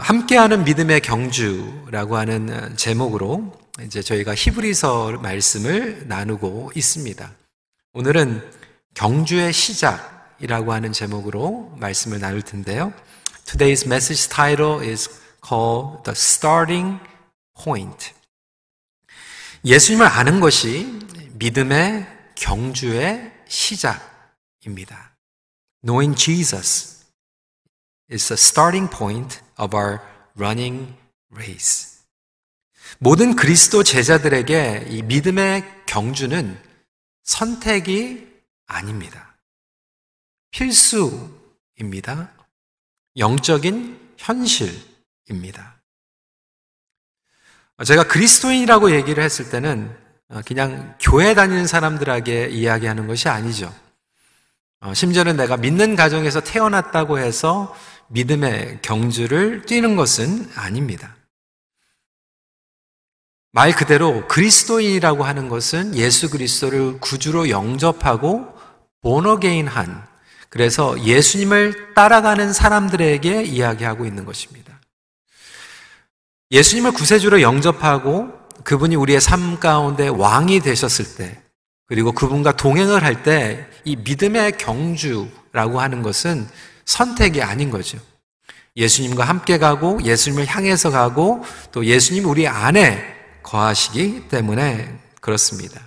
함께하는 믿음의 경주라고 하는 제목으로 이제 저희가 히브리서 말씀을 나누고 있습니다. 오늘은 경주의 시작이라고 하는 제목으로 말씀을 나눌 텐데요. Today's message title is called The Starting Point. 예수님을 아는 것이 믿음의 경주의 시작입니다. Knowing Jesus is the starting point of our running race. 모든 그리스도 제자들에게 이 믿음의 경주는 선택이 아닙니다. 필수입니다. 영적인 현실입니다. 제가 그리스도인이라고 얘기를 했을 때는 그냥 교회 다니는 사람들에게 이야기하는 것이 아니죠. 심지어는 내가 믿는 가정에서 태어났다고 해서 믿음의 경주를 뛰는 것은 아닙니다. 말 그대로 그리스도인이라고 하는 것은 예수 그리스도를 구주로 영접하고 본어게인한 그래서 예수님을 따라가는 사람들에게 이야기하고 있는 것입니다. 예수님을 구세주로 영접하고 그분이 우리의 삶 가운데 왕이 되셨을 때 그리고 그분과 동행을 할 때 이 믿음의 경주라고 하는 것은 선택이 아닌 거죠. 예수님과 함께 가고 예수님을 향해서 가고 또 예수님 우리 안에 거하시기 때문에 그렇습니다.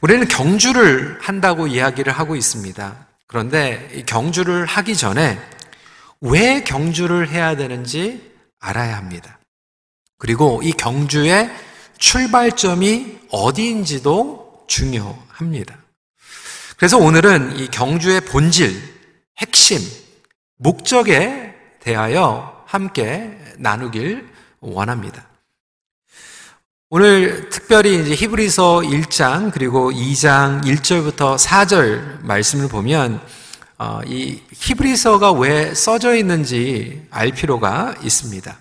우리는 경주를 한다고 이야기를 하고 있습니다. 그런데 경주를 하기 전에 왜 경주를 해야 되는지 알아야 합니다. 그리고 이 경주의 출발점이 어디인지도 중요합니다. 그래서 오늘은 이 경주의 본질, 핵심, 목적에 대하여 함께 나누길 원합니다. 오늘 특별히 이제 히브리서 1장 그리고 2장 1절부터 4절 말씀을 보면 어, 이 히브리서가 왜 써져 있는지 알 필요가 있습니다.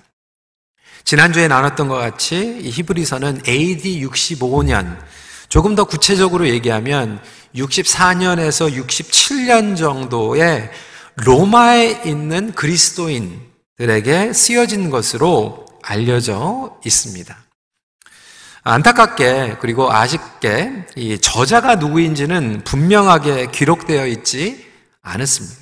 지난주에 나눴던 것 같이 이 히브리서는 AD 65년 조금 더 구체적으로 얘기하면 64년에서 67년 정도의 로마에 있는 그리스도인들에게 쓰여진 것으로 알려져 있습니다. 안타깝게 그리고 아쉽게 이 저자가 누구인지는 분명하게 기록되어 있지 않았습니다.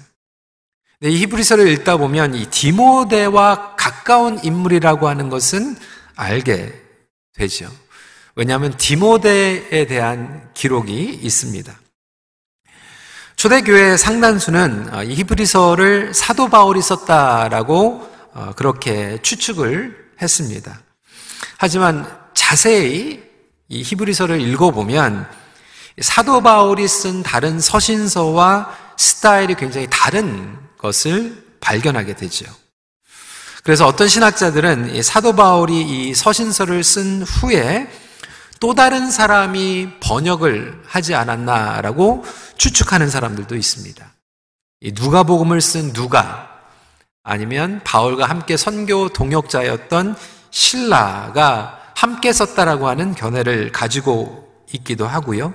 이 히브리서를 읽다 보면 이 디모데와 가까운 인물이라고 하는 것은 알게 되죠. 왜냐하면 디모데에 대한 기록이 있습니다. 초대교회 상단수는 어, 이 히브리서를 사도 바울이 썼다라고 어, 그렇게 추측을 했습니다. 하지만 자세히 이 히브리서를 읽어보면 사도 바울이 쓴 다른 서신서와 스타일이 굉장히 다른 것을 발견하게 되죠. 그래서 어떤 신학자들은 사도 바울이 이 서신서를 쓴 후에 또 다른 사람이 번역을 하지 않았나라고 추측하는 사람들도 있습니다. 누가복음을 쓴 누가 아니면 바울과 함께 선교 동역자였던 신라가 함께 썼다라고 하는 견해를 가지고 있기도 하고요.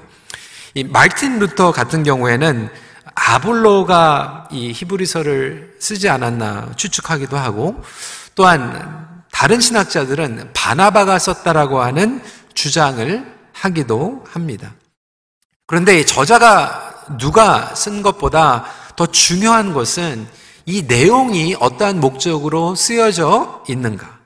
이 말틴 루터 같은 경우에는 아볼로가 이 히브리서를 쓰지 않았나 추측하기도 하고 또한 다른 신학자들은 바나바가 썼다라고 하는 주장을 하기도 합니다. 그런데 저자가 누가 쓴 것보다 더 중요한 것은 이 내용이 어떠한 목적으로 쓰여져 있는가.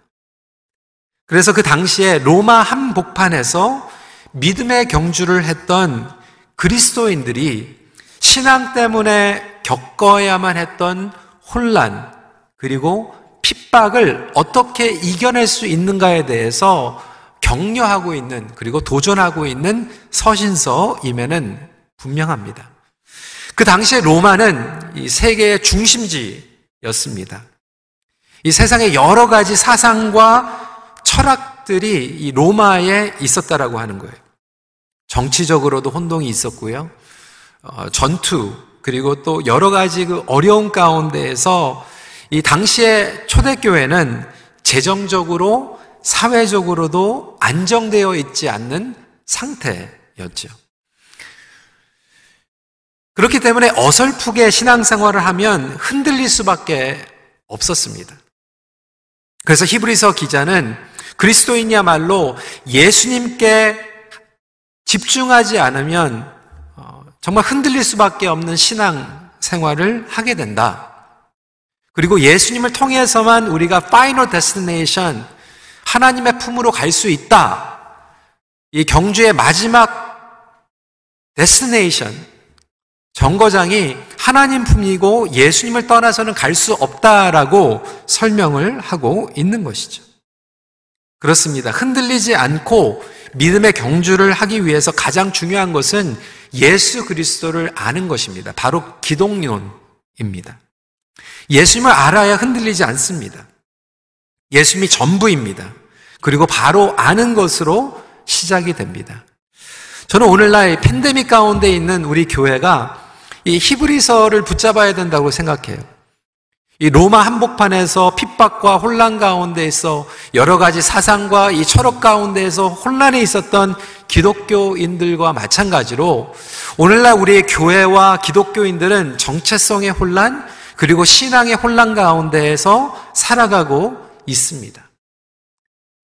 그래서 그 당시에 로마 한복판에서 믿음의 경주를 했던 그리스도인들이 신앙 때문에 겪어야만 했던 혼란, 그리고 핍박을 어떻게 이겨낼 수 있는가에 대해서 격려하고 있는 그리고 도전하고 있는 서신서임에는 분명합니다. 그 당시에 로마는 이 세계의 중심지였습니다. 이 세상의 여러 가지 사상과 철학들이 이 로마에 있었다라고 하는 거예요. 정치적으로도 혼동이 있었고요. 어, 전투 그리고 또 여러 가지 그 어려운 가운데에서 이 당시의 초대교회는 재정적으로 사회적으로도 안정되어 있지 않는 상태였죠. 그렇기 때문에 어설프게 신앙생활을 하면 흔들릴 수밖에 없었습니다. 그래서 히브리서 기자는 그리스도인이야말로 예수님께 집중하지 않으면 어, 정말 흔들릴 수밖에 없는 신앙 생활을 하게 된다. 그리고 예수님을 통해서만 우리가 final destination 하나님의 품으로 갈 수 있다. 이 경주의 마지막 destination 정거장이 하나님 품이고 예수님을 떠나서는 갈 수 없다라고 설명을 하고 있는 것이죠. 그렇습니다. 흔들리지 않고 믿음의 경주를 하기 위해서 가장 중요한 것은 예수 그리스도를 아는 것입니다. 바로 기독론입니다. 예수님을 알아야 흔들리지 않습니다. 예수님이 전부입니다. 그리고 바로 아는 것으로 시작이 됩니다. 저는 오늘날 팬데믹 가운데 있는 우리 교회가 이 히브리서를 붙잡아야 된다고 생각해요. 이 로마 한복판에서 핍박과 혼란 가운데에서 여러 가지 사상과 이 철학 가운데에서 혼란이 있었던 기독교인들과 마찬가지로 오늘날 우리의 교회와 기독교인들은 정체성의 혼란 그리고 신앙의 혼란 가운데에서 살아가고 있습니다.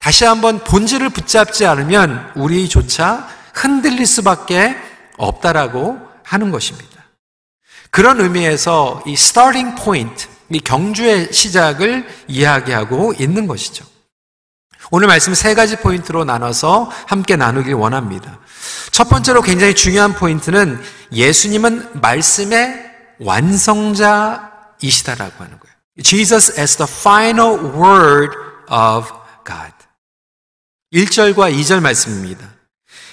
다시 한번 본질을 붙잡지 않으면 우리조차 흔들릴 수밖에 없다라고 하는 것입니다. 그런 의미에서 이 starting point, 이 경주의 시작을 이야기하고 있는 것이죠. 오늘 말씀 세 가지 포인트로 나눠서 함께 나누길 원합니다. 첫 번째로 굉장히 중요한 포인트는 예수님은 말씀의 완성자이시다라고 하는 거예요. Jesus as the final word of God. 1절과 2절 말씀입니다.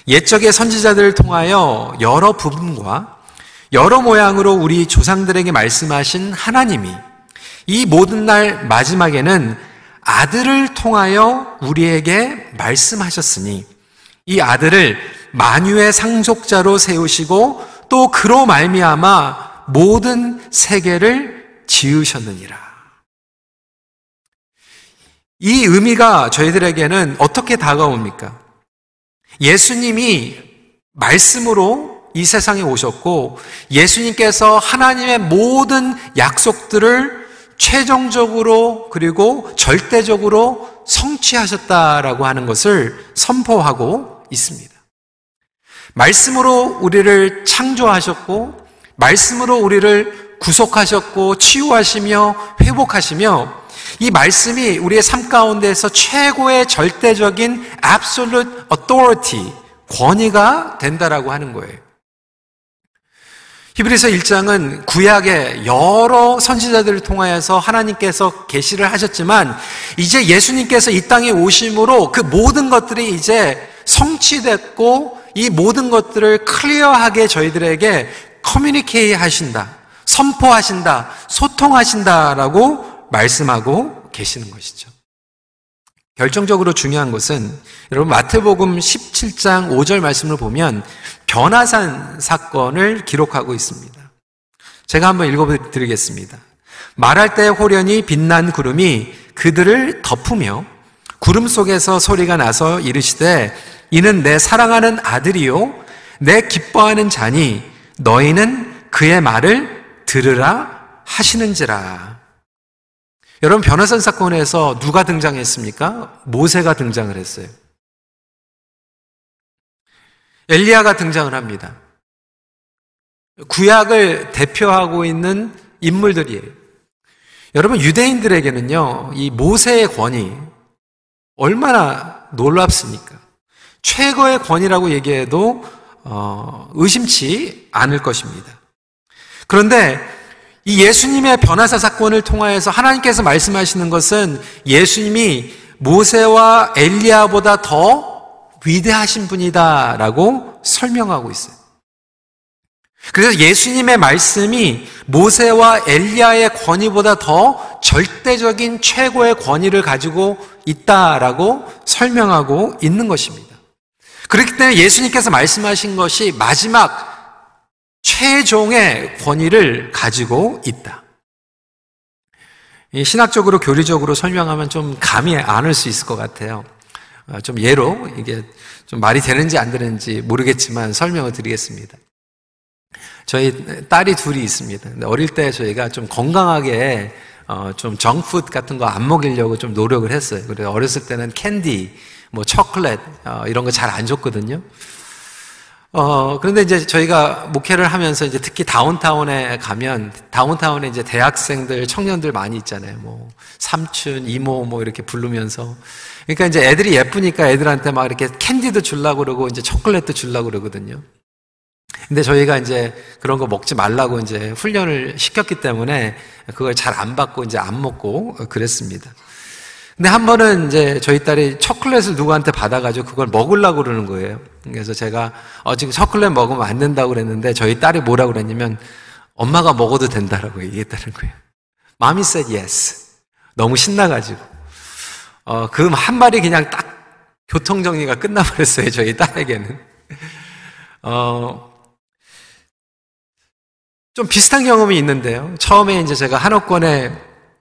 옛적의 선지자들을 통하여 여러 부분과 여러 모양으로 우리 조상들에게 말씀하신 하나님이 이 모든 날 마지막에는 아들을 통하여 우리에게 말씀하셨으니 이 아들을 만유의 상속자로 세우시고 또 그로 말미암아 모든 세계를 지으셨느니라. 이 의미가 저희들에게는 어떻게 다가옵니까? 예수님이 말씀으로 이 세상에 오셨고 예수님께서 하나님의 모든 약속들을 최종적으로 그리고 절대적으로 성취하셨다라고 하는 것을 선포하고 있습니다. 말씀으로 우리를 창조하셨고, 말씀으로 우리를 구속하셨고, 치유하시며, 회복하시며, 이 말씀이 우리의 삶 가운데에서 최고의 절대적인 absolute authority, 권위가 된다라고 하는 거예요. 히브리서 1장은 구약의 여러 선지자들을 통하여서 하나님께서 계시를 하셨지만 이제 예수님께서 이 땅에 오심으로 그 모든 것들이 이제 성취됐고 이 모든 것들을 클리어하게 저희들에게 커뮤니케이 하신다. 선포하신다. 소통하신다라고 말씀하고 계시는 것이죠. 결정적으로 중요한 것은 여러분 마태복음 17장 5절 말씀을 보면 변화산 사건을 기록하고 있습니다. 제가 한번 읽어드리겠습니다. 말할 때 호련히 빛난 구름이 그들을 덮으며 구름 속에서 소리가 나서 이르시되 이는 내 사랑하는 아들이요 내 기뻐하는 자니 너희는 그의 말을 들으라 하시는지라. 여러분 변화산 사건에서 누가 등장했습니까? 모세가 등장을 했어요. 엘리야가 등장을 합니다. 구약을 대표하고 있는 인물들이에요. 여러분 유대인들에게는요, 이 모세의 권위 얼마나 놀랍습니까? 최고의 권위라고 얘기해도 어, 의심치 않을 것입니다. 그런데 이 예수님의 변화사 사건을 통하여서 하나님께서 말씀하시는 것은 예수님이 모세와 엘리야보다 더 위대하신 분이다라고 설명하고 있어요. 그래서 예수님의 말씀이 모세와 엘리야의 권위보다 더 절대적인 최고의 권위를 가지고 있다라고 설명하고 있는 것입니다. 그렇기 때문에 예수님께서 말씀하신 것이 마지막 최종의 권위를 가지고 있다. 신학적으로 교리적으로 설명하면 좀 감이 안 올 수 있을 것 같아요. 어, 좀 예로 이게 좀 말이 되는지 안 되는지 모르겠지만 설명을 드리겠습니다. 저희 딸이 둘이 있습니다. 어릴 때 저희가 좀 건강하게 어, 좀 junk food 같은 거 안 먹이려고 좀 노력을 했어요. 그래서 어렸을 때는 캔디, 뭐 초콜릿 어, 이런 거 잘 안 줬거든요. 어, 그런데 이제 저희가 목회를 하면서 이제 특히 다운타운에 가면 다운타운에 이제 대학생들, 청년들 많이 있잖아요. 뭐 삼촌, 이모 뭐 이렇게 부르면서 그러니까 이제 애들이 예쁘니까 애들한테 막 이렇게 캔디도 줄라고 그러고 이제 초콜릿도 줄라고 그러거든요. 근데 저희가 이제 그런 거 먹지 말라고 이제 훈련을 시켰기 때문에 그걸 잘 안 받고 이제 안 먹고 그랬습니다. 근데 한 번은 이제 저희 딸이 초콜릿을 누구한테 받아가지고 그걸 먹으려고 그러는 거예요. 그래서 제가 어, 지금 초콜릿 먹으면 안 된다고 그랬는데 저희 딸이 뭐라고 그랬냐면 엄마가 먹어도 된다라고 얘기했다는 거예요. 마음이 said yes. 너무 신나가지고. 어, 그 한 말이 그냥 딱 교통 정리가 끝나버렸어요. 저희 딸에게는. 어, 좀 비슷한 경험이 있는데요. 처음에 이제 제가 한옥권에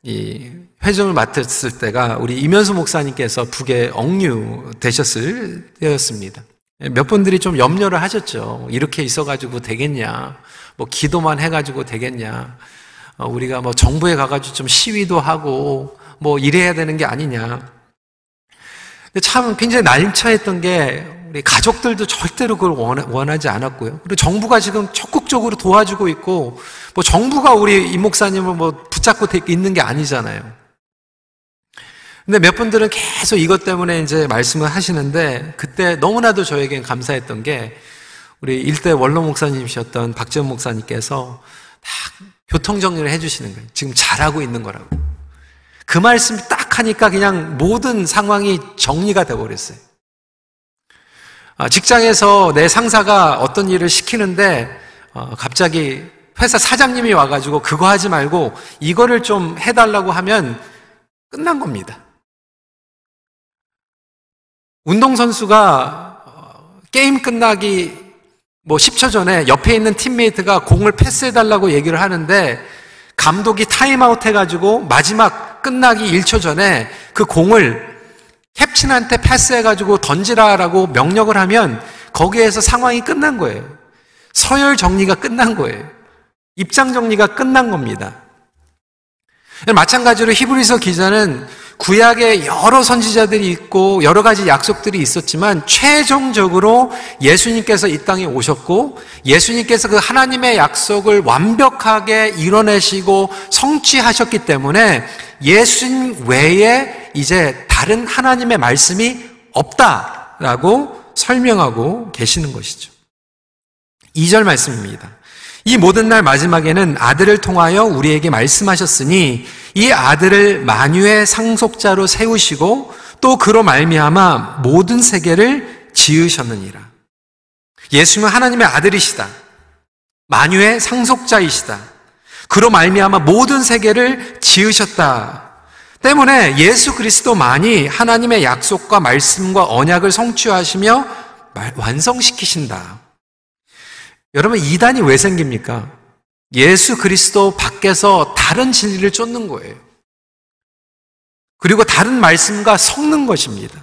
이 회중을 맡았을 때가 우리 이면수 목사님께서 북에 억류 되셨을 때였습니다. 몇 분들이 좀 염려를 하셨죠. 이렇게 있어가지고 되겠냐. 뭐 기도만 해가지고 되겠냐. 어, 우리가 뭐 정부에 가가지고 좀 시위도 하고 뭐 이래야 되는 게 아니냐. 근데 참 굉장히 난처했던 게 우리 가족들도 절대로 그걸 원하지 않았고요. 그리고 정부가 지금 적극적으로 도와주고 있고 뭐 정부가 우리 이 목사님을 뭐 붙잡고 있는 게 아니잖아요. 근데 몇 분들은 계속 이것 때문에 이제 말씀을 하시는데 그때 너무나도 저에겐 감사했던 게 우리 일대 원로 목사님이셨던 박지원 목사님께서 딱 교통 정리를 해주시는 거예요. 지금 잘하고 있는 거라고. 그 말씀 딱 하니까 그냥 모든 상황이 정리가 돼버렸어요. 아, 직장에서 내 상사가 어떤 일을 시키는데 어, 갑자기 회사 사장님이 와가지고 그거 하지 말고 이거를 좀 해달라고 하면 끝난 겁니다. 운동선수가 어, 게임 끝나기 뭐 10초 전에 옆에 있는 팀메이트가 공을 패스해달라고 얘기를 하는데 감독이 타임아웃 해가지고 마지막 끝나기 1초 전에 그 공을 캡틴한테 패스해가지고 던지라라고 명령을 하면 거기에서 상황이 끝난 거예요. 서열 정리가 끝난 거예요. 입장 정리가 끝난 겁니다. 마찬가지로 히브리서 기자는 구약에 여러 선지자들이 있고 여러 가지 약속들이 있었지만 최종적으로 예수님께서 이 땅에 오셨고 예수님께서 그 하나님의 약속을 완벽하게 이뤄내시고 성취하셨기 때문에 예수님 외에 이제 다른 하나님의 말씀이 없다라고 설명하고 계시는 것이죠. 2절 말씀입니다. 이 모든 날 마지막에는 아들을 통하여 우리에게 말씀하셨으니 이 아들을 만유의 상속자로 세우시고 또 그로 말미암아 모든 세계를 지으셨느니라. 예수는 하나님의 아들이시다. 만유의 상속자이시다. 그로 말미암아 모든 세계를 지으셨다. 때문에 예수 그리스도만이 하나님의 약속과 말씀과 언약을 성취하시며 완성시키신다. 여러분 이단이 왜 생깁니까? 예수 그리스도 밖에서 다른 진리를 쫓는 거예요. 그리고 다른 말씀과 섞는 것입니다.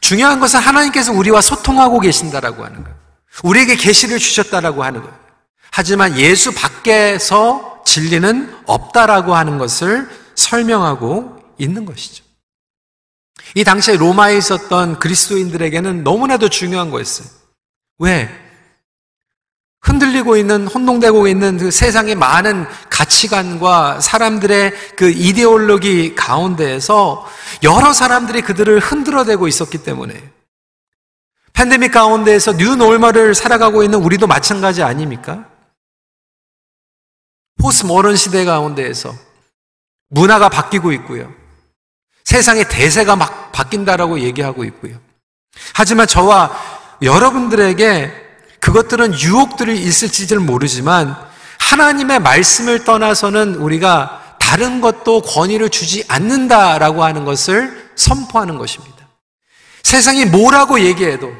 중요한 것은 하나님께서 우리와 소통하고 계신다라고 하는 거예요. 우리에게 계시를 주셨다라고 하는 거예요. 하지만 예수 밖에서 진리는 없다라고 하는 것을 설명하고 있는 것이죠. 이 당시에 로마에 있었던 그리스도인들에게는 너무나도 중요한 거였어요. 왜? 흔들리고 있는, 혼동되고 있는 그 세상의 많은 가치관과 사람들의 그 이데올로기 가운데에서 여러 사람들이 그들을 흔들어대고 있었기 때문에 팬데믹 가운데에서 new normal을 살아가고 있는 우리도 마찬가지 아닙니까? 포스 모런 시대 가운데에서 문화가 바뀌고 있고요. 세상의 대세가 막 바뀐다라고 얘기하고 있고요. 하지만 저와 여러분들에게 그것들은 유혹들이 있을지를 모르지만 하나님의 말씀을 떠나서는 우리가 다른 것도 권위를 주지 않는다라고 하는 것을 선포하는 것입니다. 세상이 뭐라고 얘기해도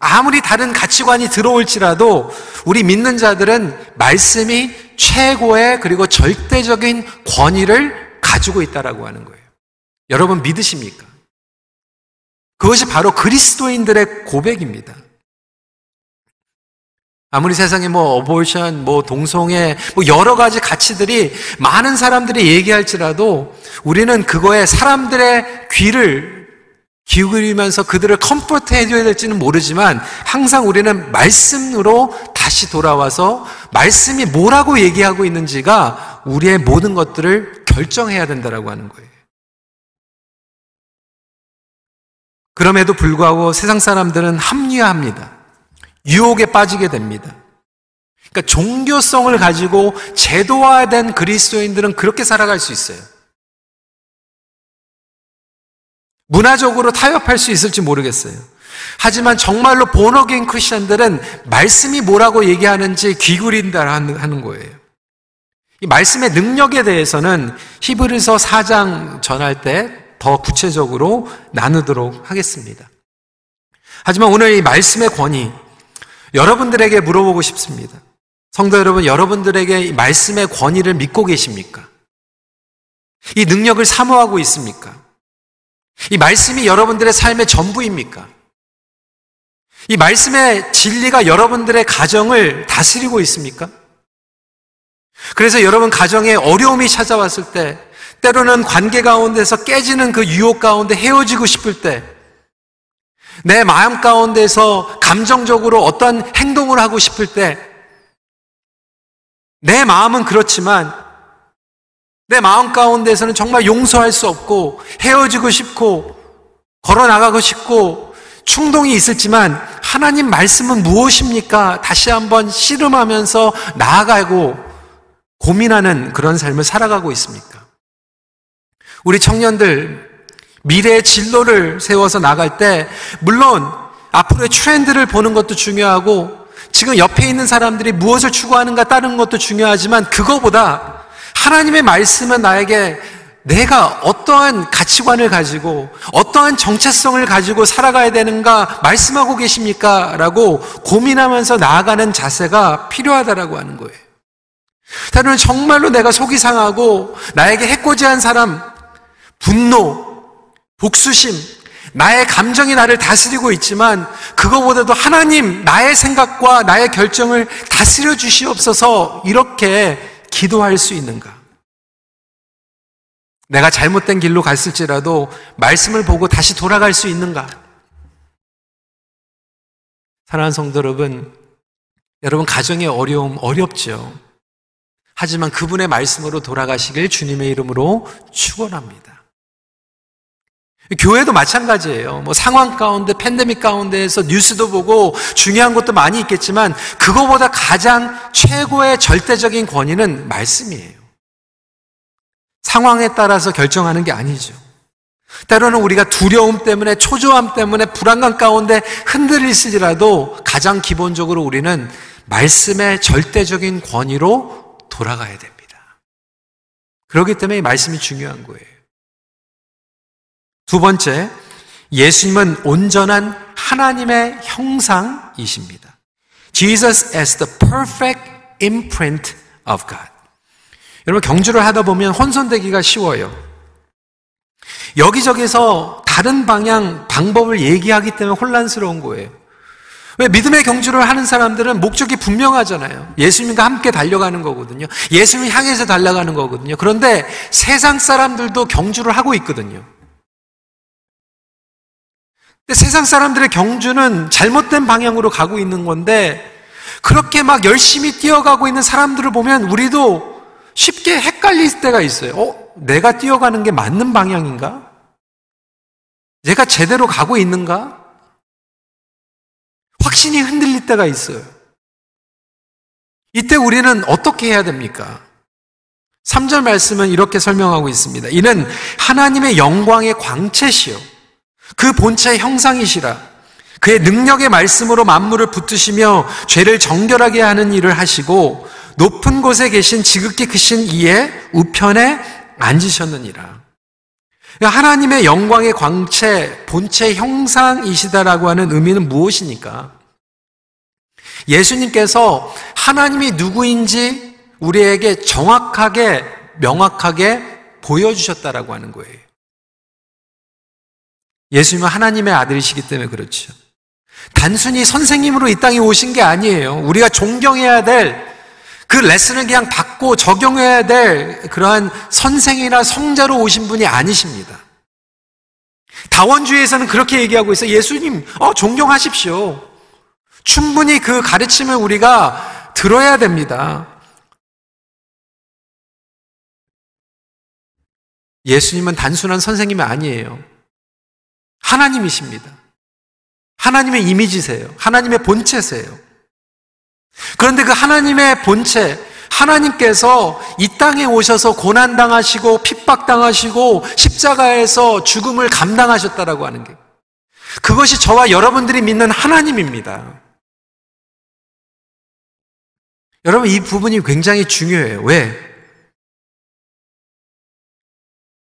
아무리 다른 가치관이 들어올지라도 우리 믿는 자들은 말씀이 최고의 그리고 절대적인 권위를 가지고 있다라고 하는 거예요. 여러분 믿으십니까? 그것이 바로 그리스도인들의 고백입니다. 아무리 세상에 뭐 어볼션, 뭐 동성애, 뭐 여러 가지 가치들이 많은 사람들이 얘기할지라도 우리는 그거에 사람들의 귀를 기울이면서 그들을 comfort 해줘야 될지는 모르지만 항상 우리는 말씀으로 다시 돌아와서 말씀이 뭐라고 얘기하고 있는지가 우리의 모든 것들을 결정해야 된다라고 하는 거예요. 그럼에도 불구하고 세상 사람들은 합리화합니다. 유혹에 빠지게 됩니다. 그러니까 종교성을 가지고 제도화된 그리스도인들은 그렇게 살아갈 수 있어요. 문화적으로 타협할 수 있을지 모르겠어요. 하지만 정말로 본어게인 크리스천들은 말씀이 뭐라고 얘기하는지 귀구린다 하는 거예요. 이 말씀의 능력에 대해서는 히브리서 4장 전할 때 더 구체적으로 나누도록 하겠습니다. 하지만 오늘 이 말씀의 권위, 여러분들에게 물어보고 싶습니다. 성도 여러분, 여러분들에게 이 말씀의 권위를 믿고 계십니까? 이 능력을 사모하고 있습니까? 이 말씀이 여러분들의 삶의 전부입니까? 이 말씀의 진리가 여러분들의 가정을 다스리고 있습니까? 그래서 여러분 가정에 어려움이 찾아왔을 때, 때로는 관계 가운데서 깨지는 그 유혹 가운데 헤어지고 싶을 때, 내 마음 가운데서 감정적으로 어떤 행동을 하고 싶을 때, 내 마음은 그렇지만, 내 마음 가운데서는 정말 용서할 수 없고, 헤어지고 싶고, 걸어 나가고 싶고, 충동이 있었지만, 하나님 말씀은 무엇입니까? 다시 한번 씨름하면서 나아가고, 고민하는 그런 삶을 살아가고 있습니까? 우리 청년들, 미래의 진로를 세워서 나갈 때, 물론 앞으로의 트렌드를 보는 것도 중요하고, 지금 옆에 있는 사람들이 무엇을 추구하는가 따르는 것도 중요하지만, 그거보다 하나님의 말씀은 나에게 내가 어떠한 가치관을 가지고 어떠한 정체성을 가지고 살아가야 되는가 말씀하고 계십니까? 라고 고민하면서 나아가는 자세가 필요하다라고 하는 거예요. 때로는 정말로 내가 속이 상하고 나에게 해코지한 사람, 분노, 복수심, 나의 감정이 나를 다스리고 있지만 그거보다도 하나님 나의 생각과 나의 결정을 다스려 주시옵소서 이렇게 기도할 수 있는가? 내가 잘못된 길로 갔을지라도 말씀을 보고 다시 돌아갈 수 있는가? 사랑하는 성도 여러분, 여러분 가정의 어려움 어렵죠. 하지만 그분의 말씀으로 돌아가시길 주님의 이름으로 축원합니다. 교회도 마찬가지예요. 뭐 상황 가운데 팬데믹 가운데에서 뉴스도 보고 중요한 것도 많이 있겠지만 그거보다 가장 최고의 절대적인 권위는 말씀이에요. 상황에 따라서 결정하는 게 아니죠. 때로는 우리가 두려움 때문에 초조함 때문에 불안감 가운데 흔들리시더라도 가장 기본적으로 우리는 말씀의 절대적인 권위로 돌아가야 됩니다. 그렇기 때문에 이 말씀이 중요한 거예요. 두 번째, 예수님은 온전한 하나님의 형상이십니다. Jesus as the perfect imprint of God. 여러분 경주를 하다 보면 혼선되기가 쉬워요. 여기저기서 다른 방향, 방법을 얘기하기 때문에 혼란스러운 거예요. 왜 믿음의 경주를 하는 사람들은 목적이 분명하잖아요. 예수님과 함께 달려가는 거거든요. 예수님 향해서 달려가는 거거든요. 그런데 세상 사람들도 경주를 하고 있거든요. 근데 세상 사람들의 경주는 잘못된 방향으로 가고 있는 건데 그렇게 막 열심히 뛰어가고 있는 사람들을 보면 우리도 쉽게 헷갈릴 때가 있어요. 어? 내가 뛰어가는 게 맞는 방향인가? 내가 제대로 가고 있는가? 확신이 흔들릴 때가 있어요. 이때 우리는 어떻게 해야 됩니까? 3절 말씀은 이렇게 설명하고 있습니다. 이는 하나님의 영광의 광채시요. 그 본체의 형상이시라. 그의 능력의 말씀으로 만물을 붙드시며 죄를 정결하게 하는 일을 하시고 높은 곳에 계신 지극히 크신 이의 우편에 앉으셨느니라. 하나님의 영광의 광채, 본체 형상이시다라고 하는 의미는 무엇이니까? 예수님께서 하나님이 누구인지 우리에게 정확하게, 명확하게 보여주셨다라고 하는 거예요. 예수님은 하나님의 아들이시기 때문에 그렇죠. 단순히 선생님으로 이 땅에 오신 게 아니에요. 우리가 존경해야 될 그 레슨을 그냥 받고 적용해야 될 그러한 선생이나 성자로 오신 분이 아니십니다. 다원주의에서는 그렇게 얘기하고 있어요. 예수님, 어, 존경하십시오. 충분히 그 가르침을 우리가 들어야 됩니다. 예수님은 단순한 선생님이 아니에요. 하나님이십니다. 하나님의 이미지세요. 하나님의 본체세요. 그런데 그 하나님의 본체, 하나님께서 이 땅에 오셔서 고난당하시고 핍박당하시고 십자가에서 죽음을 감당하셨다라고 하는 게 그것이 저와 여러분들이 믿는 하나님입니다. 여러분 이 부분이 굉장히 중요해요. 왜?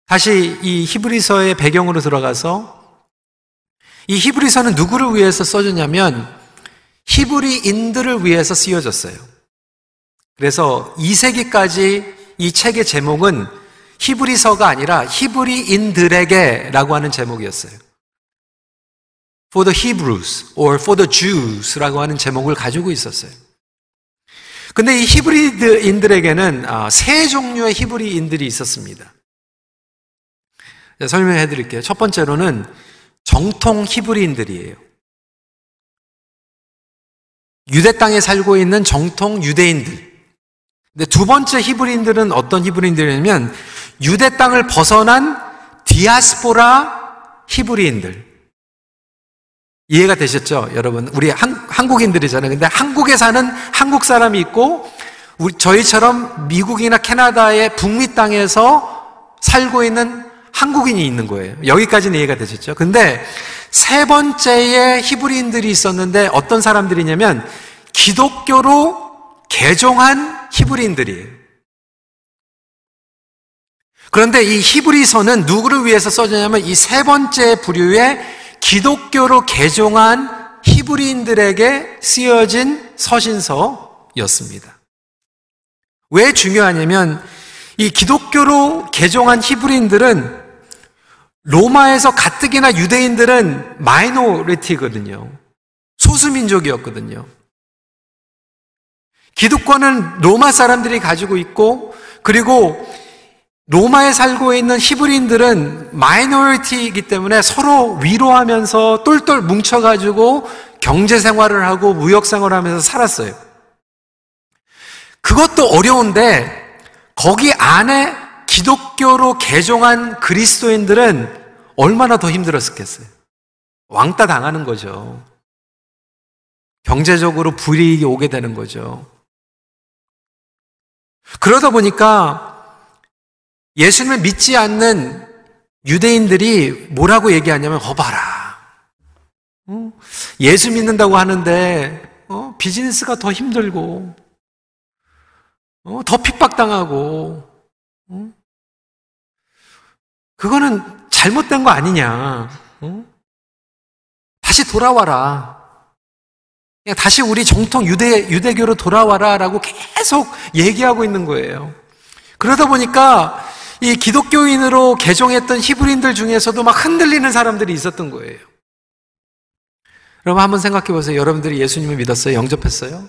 다시 이 히브리서의 배경으로 들어가서 이 히브리서는 누구를 위해서 써졌냐면 히브리인들을 위해서 쓰여졌어요. 그래서 2세기까지 이 책의 제목은 히브리서가 아니라 히브리인들에게라고 하는 제목이었어요. For the Hebrews or for the Jews라고 하는 제목을 가지고 있었어요. 근데 이 히브리인들에게는 아, 세 종류의 히브리인들이 있었습니다. 설명해 드릴게요. 첫 번째로는 정통 히브리인들이에요. 유대 땅에 살고 있는 정통 유대인들. 근데 두 번째 히브리인들은 어떤 히브리인들이냐면 유대 땅을 벗어난 디아스포라 히브리인들. 이해가 되셨죠? 여러분. 우리 한, 한국인들이잖아요. 근데 한국에 사는 한국 사람이 있고, 우리, 저희처럼 미국이나 캐나다의 북미 땅에서 살고 있는 한국인이 있는 거예요. 여기까지는 이해가 되셨죠? 근데 세 번째의 히브리인들이 있었는데 어떤 사람들이냐면 기독교로 개종한 히브리인들이에요. 그런데 이 히브리서는 누구를 위해서 써졌냐면 이 세 번째 부류의 기독교로 개종한 히브리인들에게 쓰여진 서신서였습니다. 왜 중요하냐면 이 기독교로 개종한 히브리인들은 로마에서 가뜩이나 유대인들은 마이노리티거든요. 소수민족이었거든요. 기독권은 로마 사람들이 가지고 있고 그리고 로마에 살고 있는 히브리인들은 마이너리티이기 때문에 서로 위로하면서 똘똘 뭉쳐가지고 경제 생활을 하고 무역 생활을 하면서 살았어요. 그것도 어려운데 거기 안에 기독교로 개종한 그리스도인들은 얼마나 더 힘들었겠어요. 왕따 당하는 거죠. 경제적으로 불이익이 오게 되는 거죠. 그러다 보니까 예수님을 믿지 않는 유대인들이 뭐라고 얘기하냐면, 어, 봐라. 어? 예수 믿는다고 하는데, 어? 비즈니스가 더 힘들고, 어? 더 핍박당하고, 어? 그거는 잘못된 거 아니냐. 어? 다시 돌아와라. 다시 우리 정통 유대, 유대교로 돌아와라 라고 계속 얘기하고 있는 거예요. 그러다 보니까 이 기독교인으로 개종했던 히브리인들 중에서도 막 흔들리는 사람들이 있었던 거예요. 여러분 한번 생각해 보세요. 여러분들이 예수님을 믿었어요? 영접했어요?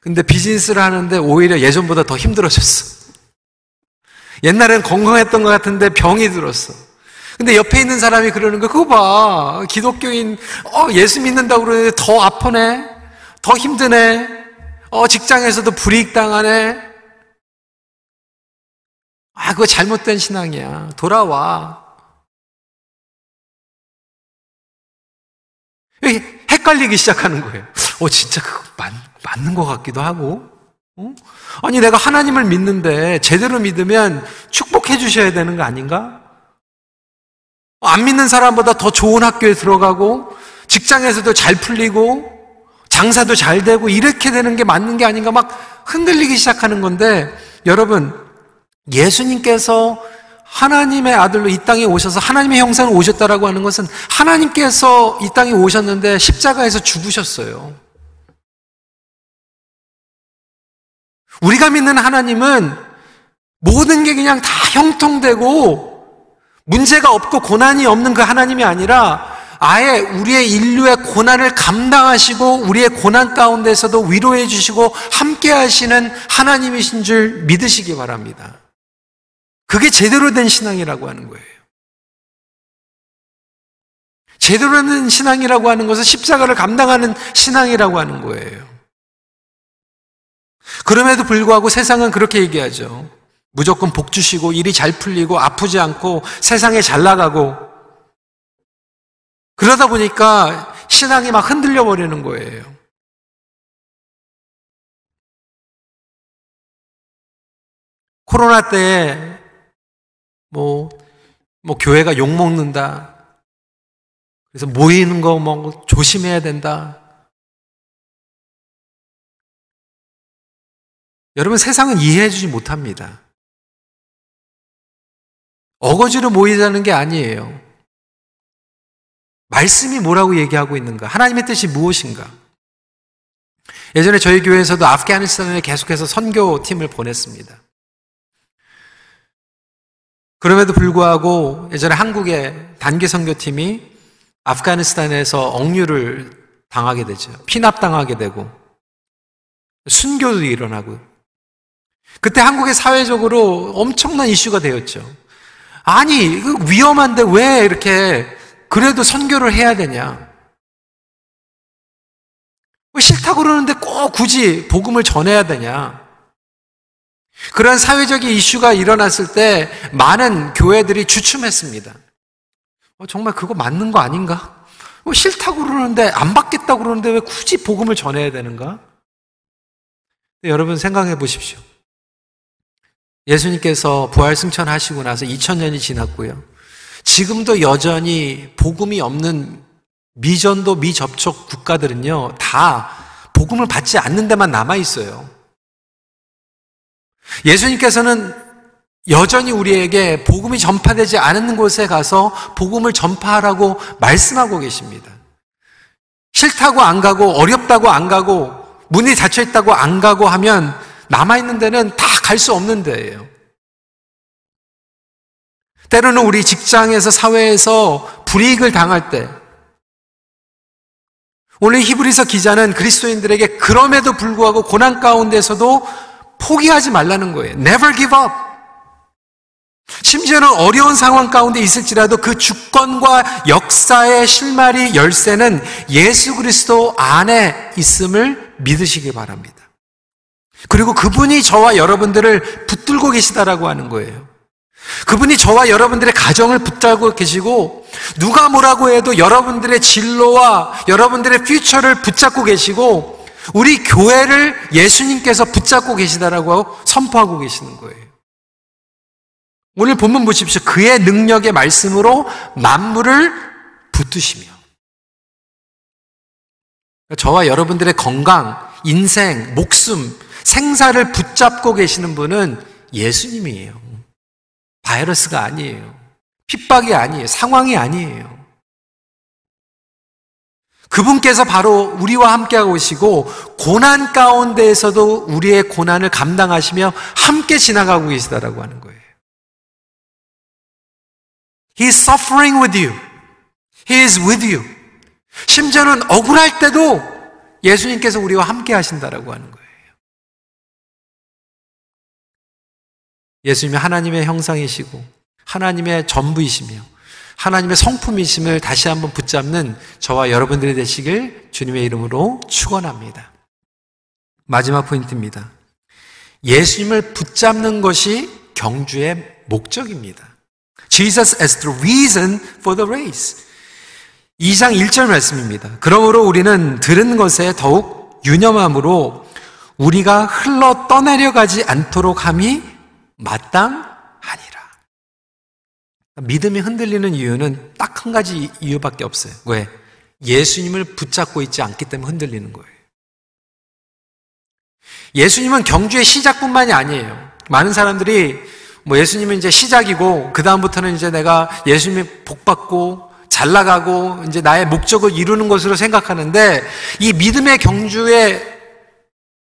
근데 비즈니스를 하는데 오히려 예전보다 더 힘들어졌어. 옛날엔 건강했던 것 같은데 병이 들었어. 근데 옆에 있는 사람이 그러는 거, 그거 봐. 기독교인, 어, 예수 믿는다고 그러는데 더 아프네? 더 힘드네? 어, 직장에서도 불이익 당하네? 아, 그거 잘못된 신앙이야. 돌아와. 헷갈리기 시작하는 거예요. 어, 진짜 그거 맞, 맞는 것 같기도 하고. 어? 아니, 내가 하나님을 믿는데 제대로 믿으면 축복해 주셔야 되는 거 아닌가? 안 믿는 사람보다 더 좋은 학교에 들어가고 직장에서도 잘 풀리고 장사도 잘 되고 이렇게 되는 게 맞는 게 아닌가 막 흔들리기 시작하는 건데 여러분 예수님께서 하나님의 아들로 이 땅에 오셔서 하나님의 형상을 오셨다라고 하는 것은 하나님께서 이 땅에 오셨는데 십자가에서 죽으셨어요. 우리가 믿는 하나님은 모든 게 그냥 다 형통되고 문제가 없고 고난이 없는 그 하나님이 아니라 아예 우리의 인류의 고난을 감당하시고 우리의 고난 가운데서도 위로해 주시고 함께 하시는 하나님이신 줄 믿으시기 바랍니다. 그게 제대로 된 신앙이라고 하는 거예요. 제대로 된 신앙이라고 하는 것은 십자가를 감당하는 신앙이라고 하는 거예요. 그럼에도 불구하고 세상은 그렇게 얘기하죠. 무조건 복 주시고 일이 잘 풀리고 아프지 않고 세상에 잘 나가고 그러다 보니까 신앙이 막 흔들려 버리는 거예요. 코로나 때 뭐, 뭐, 교회가 욕 먹는다. 그래서 모이는 거 뭐 조심해야 된다. 여러분 세상은 이해해 주지 못합니다. 어거지로 모이자는 게 아니에요. 말씀이 뭐라고 얘기하고 있는가? 하나님의 뜻이 무엇인가? 예전에 저희 교회에서도 아프가니스탄에 계속해서 선교팀을 보냈습니다. 그럼에도 불구하고 예전에 한국의 단기 선교팀이 아프가니스탄에서 억류를 당하게 되죠. 피납당하게 되고 순교도 일어나고 그때 한국의 사회적으로 엄청난 이슈가 되었죠. 아니, 위험한데 왜 이렇게 그래도 선교를 해야 되냐? 싫다고 그러는데 꼭 굳이 복음을 전해야 되냐? 그런 사회적인 이슈가 일어났을 때 많은 교회들이 주춤했습니다. 어, 정말 그거 맞는 거 아닌가? 어, 싫다고 그러는데, 안 받겠다고 그러는데 왜 굳이 복음을 전해야 되는가? 여러분 생각해 보십시오. 예수님께서 부활 승천하시고 나서 2000년이 지났고요. 지금도 여전히 복음이 없는 미전도 미접촉 국가들은요, 다 복음을 받지 않는 데만 남아 있어요. 예수님께서는 여전히 우리에게 복음이 전파되지 않은 곳에 가서 복음을 전파하라고 말씀하고 계십니다. 싫다고 안 가고 어렵다고 안 가고 문이 닫혀 있다고 안 가고 하면 남아있는 데는 다 갈 수 없는 데예요. 때로는 우리 직장에서 사회에서 불이익을 당할 때 오늘 히브리서 기자는 그리스도인들에게 그럼에도 불구하고 고난 가운데서도 포기하지 말라는 거예요. Never give up. 심지어는 어려운 상황 가운데 있을지라도 그 주권과 역사의 실마리 열쇠는 예수 그리스도 안에 있음을 믿으시기 바랍니다. 그리고 그분이 저와 여러분들을 붙들고 계시다라고 하는 거예요. 그분이 저와 여러분들의 가정을 붙잡고 계시고 누가 뭐라고 해도 여러분들의 진로와 여러분들의 퓨처를 붙잡고 계시고 우리 교회를 예수님께서 붙잡고 계시다라고 선포하고 계시는 거예요. 오늘 본문 보십시오. 그의 능력의 말씀으로 만물을 붙드시며 저와 여러분들의 건강, 인생, 목숨, 생사를 붙잡고 계시는 분은 예수님이에요. 바이러스가 아니에요. 핍박이 아니에요. 상황이 아니에요. 그분께서 바로 우리와 함께하고 계시고 고난 가운데에서도 우리의 고난을 감당하시며 함께 지나가고 계시다라고 하는 거예요. He is suffering with you. He is with you. 심지어는 억울할 때도 예수님께서 우리와 함께 하신다라고 하는 거예요. 예수님이 하나님의 형상이시고 하나님의 전부이시며 하나님의 성품이심을 다시 한번 붙잡는 저와 여러분들이 되시길 주님의 이름으로 축원합니다. 마지막 포인트입니다. 예수님을 붙잡는 것이 경주의 목적입니다. Jesus as the reason for the race. 2장 1절 말씀입니다. 그러므로 우리는 들은 것에 더욱 유념함으로 우리가 흘러 떠내려가지 않도록 함이 마땅하니라. 믿음이 흔들리는 이유는 딱 한 가지 이유밖에 없어요. 왜? 예수님을 붙잡고 있지 않기 때문에 흔들리는 거예요. 예수님은 경주의 시작뿐만이 아니에요. 많은 사람들이 뭐 예수님은 이제 시작이고 그 다음부터는 이제 내가 예수님의 복 받고 잘 나가고 이제 나의 목적을 이루는 것으로 생각하는데 이 믿음의 경주의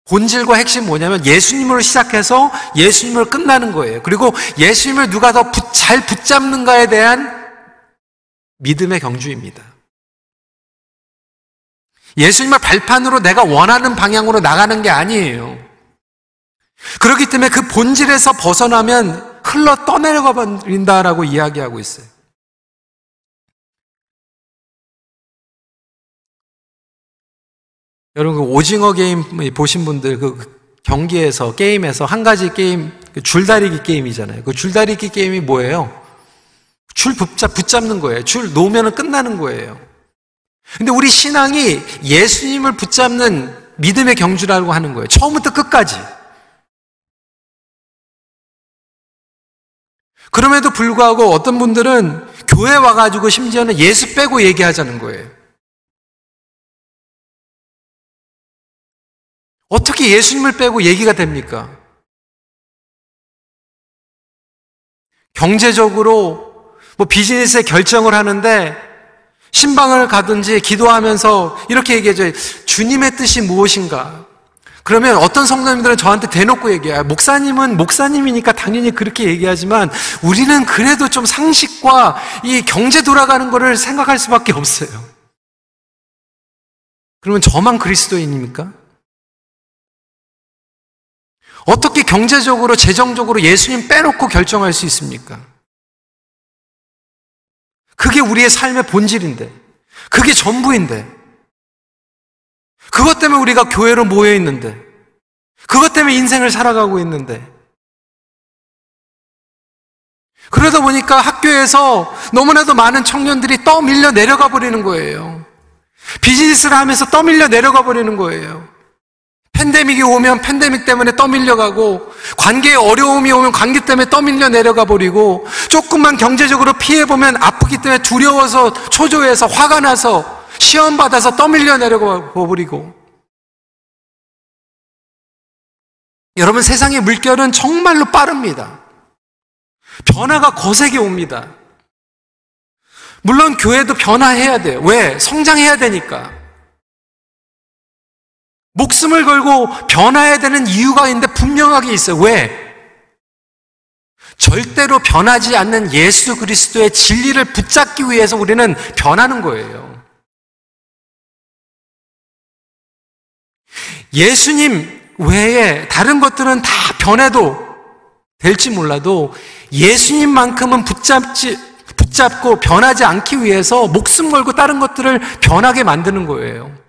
본질과 핵심 뭐냐면 예수님으로 시작해서 예수님으로 끝나는 거예요. 그리고 예수님을 누가 더 잘 붙잡는가에 대한 믿음의 경주입니다. 예수님의 발판으로 내가 원하는 방향으로 나가는 게 아니에요. 그렇기 때문에 그 본질에서 벗어나면 흘러 떠내려가 버린다라고 이야기하고 있어요. 여러분 그 오징어 게임 보신 분들 그 경기에서 게임에서 한 가지 게임 그 줄다리기 게임이잖아요. 그 줄다리기 게임이 뭐예요? 줄 붙잡, 붙잡는 거예요. 줄 놓으면 끝나는 거예요. 근데 우리 신앙이 예수님을 붙잡는 믿음의 경주라고 하는 거예요. 처음부터 끝까지. 그럼에도 불구하고 어떤 분들은 교회 와가지고 심지어는 예수 빼고 얘기하자는 거예요. 어떻게 예수님을 빼고 얘기가 됩니까? 경제적으로 뭐 비즈니스에 결정을 하는데 신방을 가든지 기도하면서 이렇게 얘기해줘요. 주님의 뜻이 무엇인가? 그러면 어떤 성도님들은 저한테 대놓고 얘기해요. 목사님은 목사님이니까 당연히 그렇게 얘기하지만 우리는 그래도 좀 상식과 이 경제 돌아가는 거를 생각할 수밖에 없어요. 그러면 저만 그리스도인입니까? 어떻게 경제적으로, 재정적으로 예수님 빼놓고 결정할 수 있습니까? 그게 우리의 삶의 본질인데, 그게 전부인데, 그것 때문에 우리가 교회로 모여 있는데, 그것 때문에 인생을 살아가고 있는데, 그러다 보니까 학교에서 너무나도 많은 청년들이 떠밀려 내려가 버리는 거예요. 비즈니스를 하면서 떠밀려 내려가 버리는 거예요. 팬데믹이 오면 팬데믹 때문에 떠밀려가고 관계에 어려움이 오면 관계 때문에 떠밀려 내려가 버리고 조금만 경제적으로 피해 보면 아프기 때문에 두려워서 초조해서 화가 나서 시험 받아서 떠밀려 내려가 버리고 여러분 세상의 물결은 정말로 빠릅니다. 변화가 거세게 옵니다. 물론 교회도 변화해야 돼요. 왜? 성장해야 되니까. 목숨을 걸고 변화해야 되는 이유가 있는데 분명하게 있어요. 왜? 절대로 변하지 않는 예수 그리스도의 진리를 붙잡기 위해서 우리는 변하는 거예요. 예수님 외에 다른 것들은 다 변해도 될지 몰라도 예수님만큼은 붙잡지, 붙잡고 변하지 않기 위해서 목숨 걸고 다른 것들을 변하게 만드는 거예요.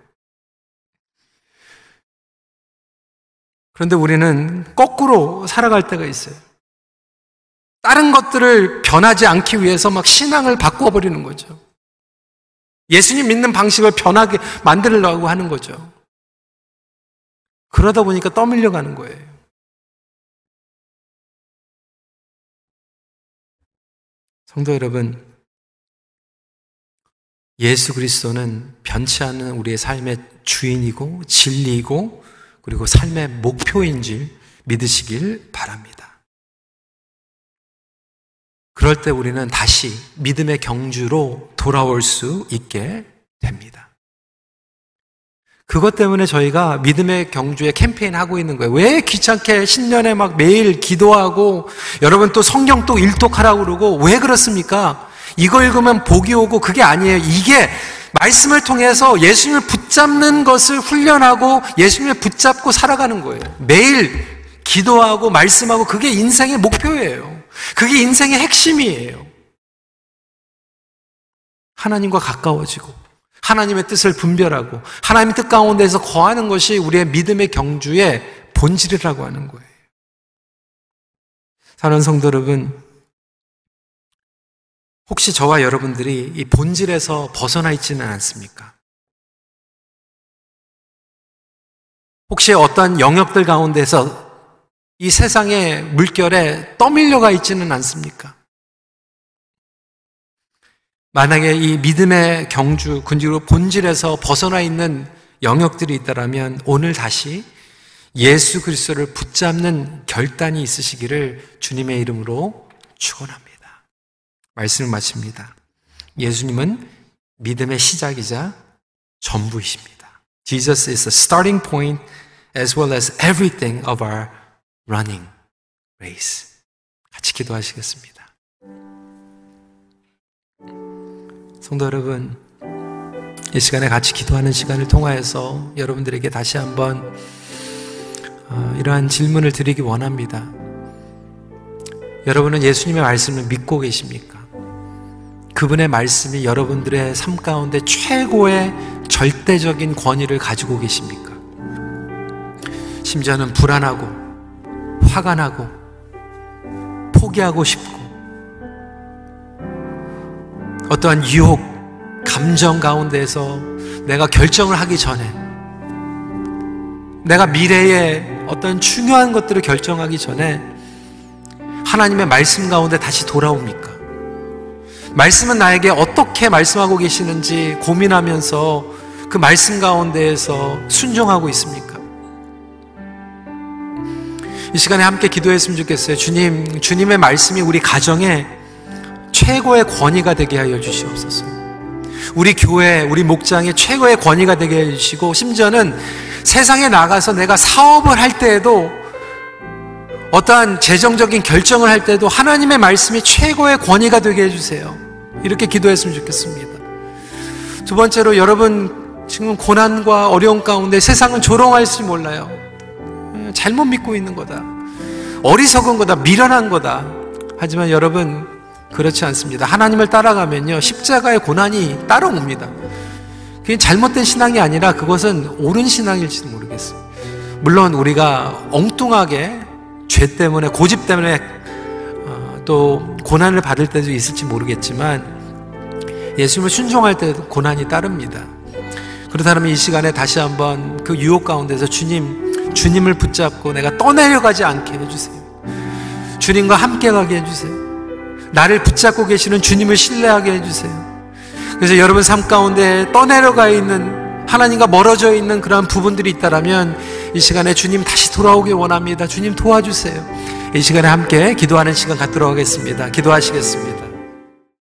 그런데 우리는 거꾸로 살아갈 때가 있어요. 다른 것들을 변하지 않기 위해서 막 신앙을 바꿔버리는 거죠. 예수님 믿는 방식을 변하게 만들려고 하는 거죠. 그러다 보니까 떠밀려 가는 거예요. 성도 여러분, 예수 그리스도는 변치 않는 우리의 삶의 주인이고 진리이고 그리고 삶의 목표인 줄 믿으시길 바랍니다. 그럴 때 우리는 다시 믿음의 경주로 돌아올 수 있게 됩니다. 그것 때문에 저희가 믿음의 경주에 캠페인 하고 있는 거예요. 왜 귀찮게 신년에 막 매일 기도하고 여러분 또 성경 또 일독하라고 그러고 왜 그렇습니까? 이거 읽으면 복이 오고 그게 아니에요. 이게 말씀을 통해서 예수님을 붙잡는 것을 훈련하고 예수님을 붙잡고 살아가는 거예요. 매일 기도하고 말씀하고 그게 인생의 목표예요. 그게 인생의 핵심이에요. 하나님과 가까워지고 하나님의 뜻을 분별하고 하나님의 뜻 가운데서 거하는 것이 우리의 믿음의 경주의 본질이라고 하는 거예요. 사는 성도 여러분, 혹시 저와 여러분들이 이 본질에서 벗어나 있지는 않습니까? 혹시 어떤 영역들 가운데서 이 세상의 물결에 떠밀려가 있지는 않습니까? 만약에 이 믿음의 경주, 군지로 본질에서 벗어나 있는 영역들이 있다면 오늘 다시 예수 그리스도를 붙잡는 결단이 있으시기를 주님의 이름으로 축원합니다. 말씀을 마칩니다. 예수님은 믿음의 시작이자 전부이십니다. Jesus is the starting point as well as everything of our running race. 같이 기도하시겠습니다. 성도 여러분, 이 시간에 같이 기도하는 시간을 통하여서 여러분들에게 다시 한번 어, 이러한 질문을 드리기 원합니다. 여러분은 예수님의 말씀을 믿고 계십니까? 그분의 말씀이 여러분들의 삶 가운데 최고의 절대적인 권위를 가지고 계십니까? 심지어는 불안하고 화가 나고 포기하고 싶고 어떠한 유혹, 감정 가운데서 내가 결정을 하기 전에 내가 미래의 어떤 중요한 것들을 결정하기 전에 하나님의 말씀 가운데 다시 돌아옵니까? 말씀은 나에게 어떻게 말씀하고 계시는지 고민하면서 그 말씀 가운데에서 순종하고 있습니까? 이 시간에 함께 기도했으면 좋겠어요. 주님, 주님의 말씀이 우리 가정에 최고의 권위가 되게 하여 주시옵소서. 우리 교회, 우리 목장의 최고의 권위가 되게 해주시고, 심지어는 세상에 나가서 내가 사업을 할 때에도 어떠한 재정적인 결정을 할 때도 하나님의 말씀이 최고의 권위가 되게 해주세요. 이렇게 기도했으면 좋겠습니다. 두 번째로 여러분 지금 고난과 어려움 가운데 세상은 조롱할지 몰라요. 잘못 믿고 있는 거다. 어리석은 거다. 미련한 거다. 하지만 여러분 그렇지 않습니다. 하나님을 따라가면요. 십자가의 고난이 따라옵니다. 그게 잘못된 신앙이 아니라 그것은 옳은 신앙일지도 모르겠어요. 물론 우리가 엉뚱하게 죄 때문에 고집 때문에 어, 또 고난을 받을 때도 있을지 모르겠지만 예수님을 순종할 때도 고난이 따릅니다. 그렇다면 이 시간에 다시 한번 그 유혹 가운데서 주님, 주님을 붙잡고 내가 떠내려가지 않게 해주세요. 주님과 함께 가게 해주세요. 나를 붙잡고 계시는 주님을 신뢰하게 해주세요. 그래서 여러분 삶 가운데 떠내려가 있는 하나님과 멀어져 있는 그러한 부분들이 있다라면 이 시간에 주님 다시 돌아오길 원합니다. 주님 도와주세요. 이 시간에 함께 기도하는 시간 갖도록 하겠습니다. 기도하시겠습니다.